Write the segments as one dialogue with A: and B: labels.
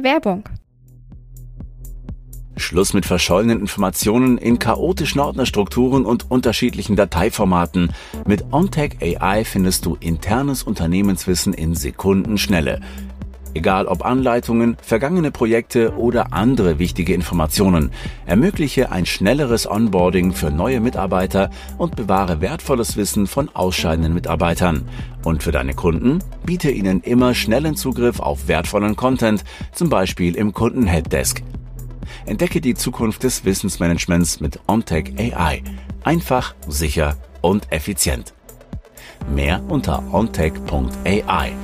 A: Werbung.
B: Schluss mit verschollenen Informationen in chaotischen Ordnerstrukturen und unterschiedlichen Dateiformaten. Mit OnTech AI findest du internes Unternehmenswissen in Sekundenschnelle. Egal ob Anleitungen, vergangene Projekte oder andere wichtige Informationen, ermögliche ein schnelleres Onboarding für neue Mitarbeiter und bewahre wertvolles Wissen von ausscheidenden Mitarbeitern. Und für deine Kunden biete ihnen immer schnellen Zugriff auf wertvollen Content, zum Beispiel im Kunden-Helpdesk. Entdecke die Zukunft des Wissensmanagements mit OnTech AI. Einfach, sicher und effizient. Mehr unter ontech.ai.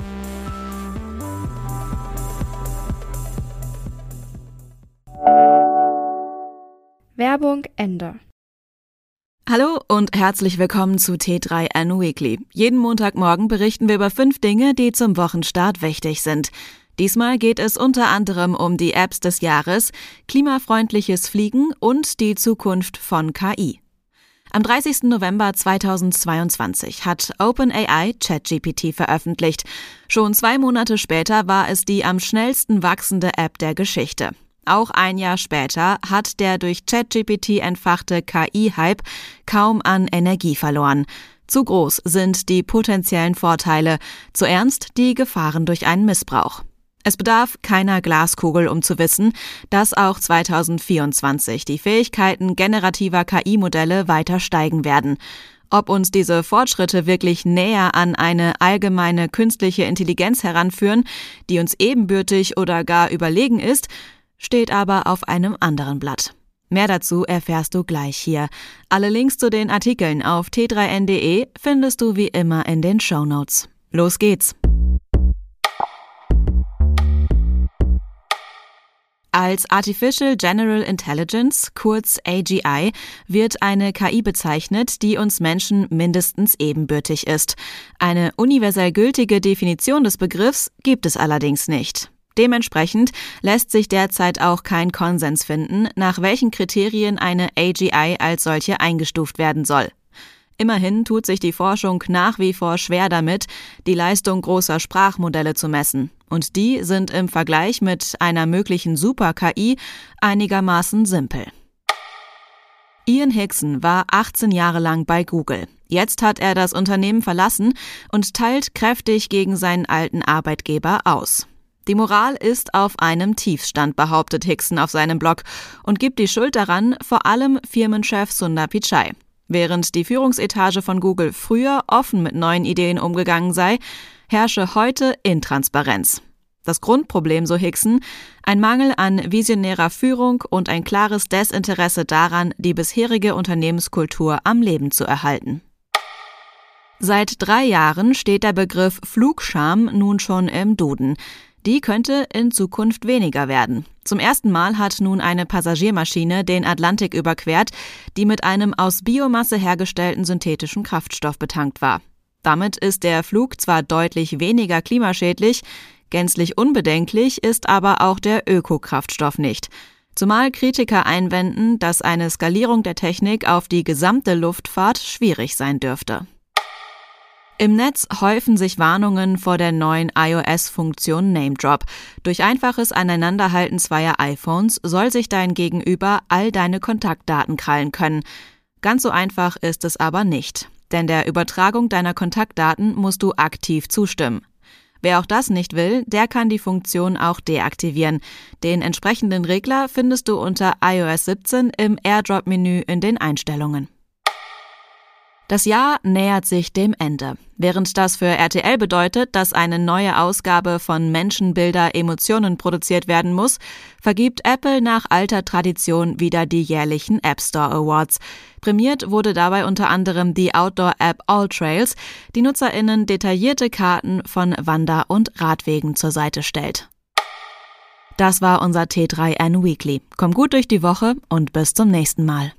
A: Werbung Ende.
C: Hallo und herzlich willkommen zu T3N Weekly. Jeden Montagmorgen berichten wir über fünf Dinge, die zum Wochenstart wichtig sind. Diesmal geht es unter anderem um die Apps des Jahres, klimafreundliches Fliegen und die Zukunft von KI. Am 30. November 2022 hat OpenAI ChatGPT veröffentlicht. Schon zwei Monate später war es die am schnellsten wachsende App der Geschichte. Auch ein Jahr später hat der durch ChatGPT entfachte KI-Hype kaum an Energie verloren. Zu groß sind die potenziellen Vorteile, zu ernst die Gefahren durch einen Missbrauch. Es bedarf keiner Glaskugel, um zu wissen, dass auch 2024 die Fähigkeiten generativer KI-Modelle weiter steigen werden. Ob uns diese Fortschritte wirklich näher an eine allgemeine künstliche Intelligenz heranführen, die uns ebenbürtig oder gar überlegen ist, steht aber auf einem anderen Blatt. Mehr dazu erfährst du gleich hier. Alle Links zu den Artikeln auf t3n.de findest du wie immer in den Show Notes. Los geht's! Als Artificial General Intelligence, kurz AGI, wird eine KI bezeichnet, die uns Menschen mindestens ebenbürtig ist. Eine universell gültige Definition des Begriffs gibt es allerdings nicht. Dementsprechend lässt sich derzeit auch kein Konsens finden, nach welchen Kriterien eine AGI als solche eingestuft werden soll. Immerhin tut sich die Forschung nach wie vor schwer damit, die Leistung großer Sprachmodelle zu messen. Und die sind im Vergleich mit einer möglichen Super-KI einigermaßen simpel. Ian Hickson war 18 Jahre lang bei Google. Jetzt hat er das Unternehmen verlassen und teilt kräftig gegen seinen alten Arbeitgeber aus. Die Moral ist auf einem Tiefstand, behauptet Hickson auf seinem Blog und gibt die Schuld daran vor allem Firmenchef Sundar Pichai. Während die Führungsetage von Google früher offen mit neuen Ideen umgegangen sei, herrsche heute Intransparenz. Das Grundproblem, so Hickson, ein Mangel an visionärer Führung und ein klares Desinteresse daran, die bisherige Unternehmenskultur am Leben zu erhalten. Seit drei Jahren steht der Begriff Flugscham nun schon im Duden. Die könnte in Zukunft weniger werden. Zum ersten Mal hat nun eine Passagiermaschine den Atlantik überquert, die mit einem aus Biomasse hergestellten synthetischen Kraftstoff betankt war. Damit ist der Flug zwar deutlich weniger klimaschädlich, gänzlich unbedenklich ist aber auch der Ökokraftstoff nicht. Zumal Kritiker einwenden, dass eine Skalierung der Technik auf die gesamte Luftfahrt schwierig sein dürfte. Im Netz häufen sich Warnungen vor der neuen iOS-Funktion NameDrop. Durch einfaches Aneinanderhalten zweier iPhones soll sich dein Gegenüber all deine Kontaktdaten krallen können. Ganz so einfach ist es aber nicht, denn der Übertragung deiner Kontaktdaten musst du aktiv zustimmen. Wer auch das nicht will, der kann die Funktion auch deaktivieren. Den entsprechenden Regler findest du unter iOS 17 im AirDrop-Menü in den Einstellungen. Das Jahr nähert sich dem Ende. Während das für RTL bedeutet, dass eine neue Ausgabe von Menschenbilder Emotionen produziert werden muss, vergibt Apple nach alter Tradition wieder die jährlichen App Store Awards. Prämiert wurde dabei unter anderem die Outdoor-App All Trails, die NutzerInnen detaillierte Karten von Wander- und Radwegen zur Seite stellt. Das war unser T3N Weekly. Komm gut durch die Woche und bis zum nächsten Mal.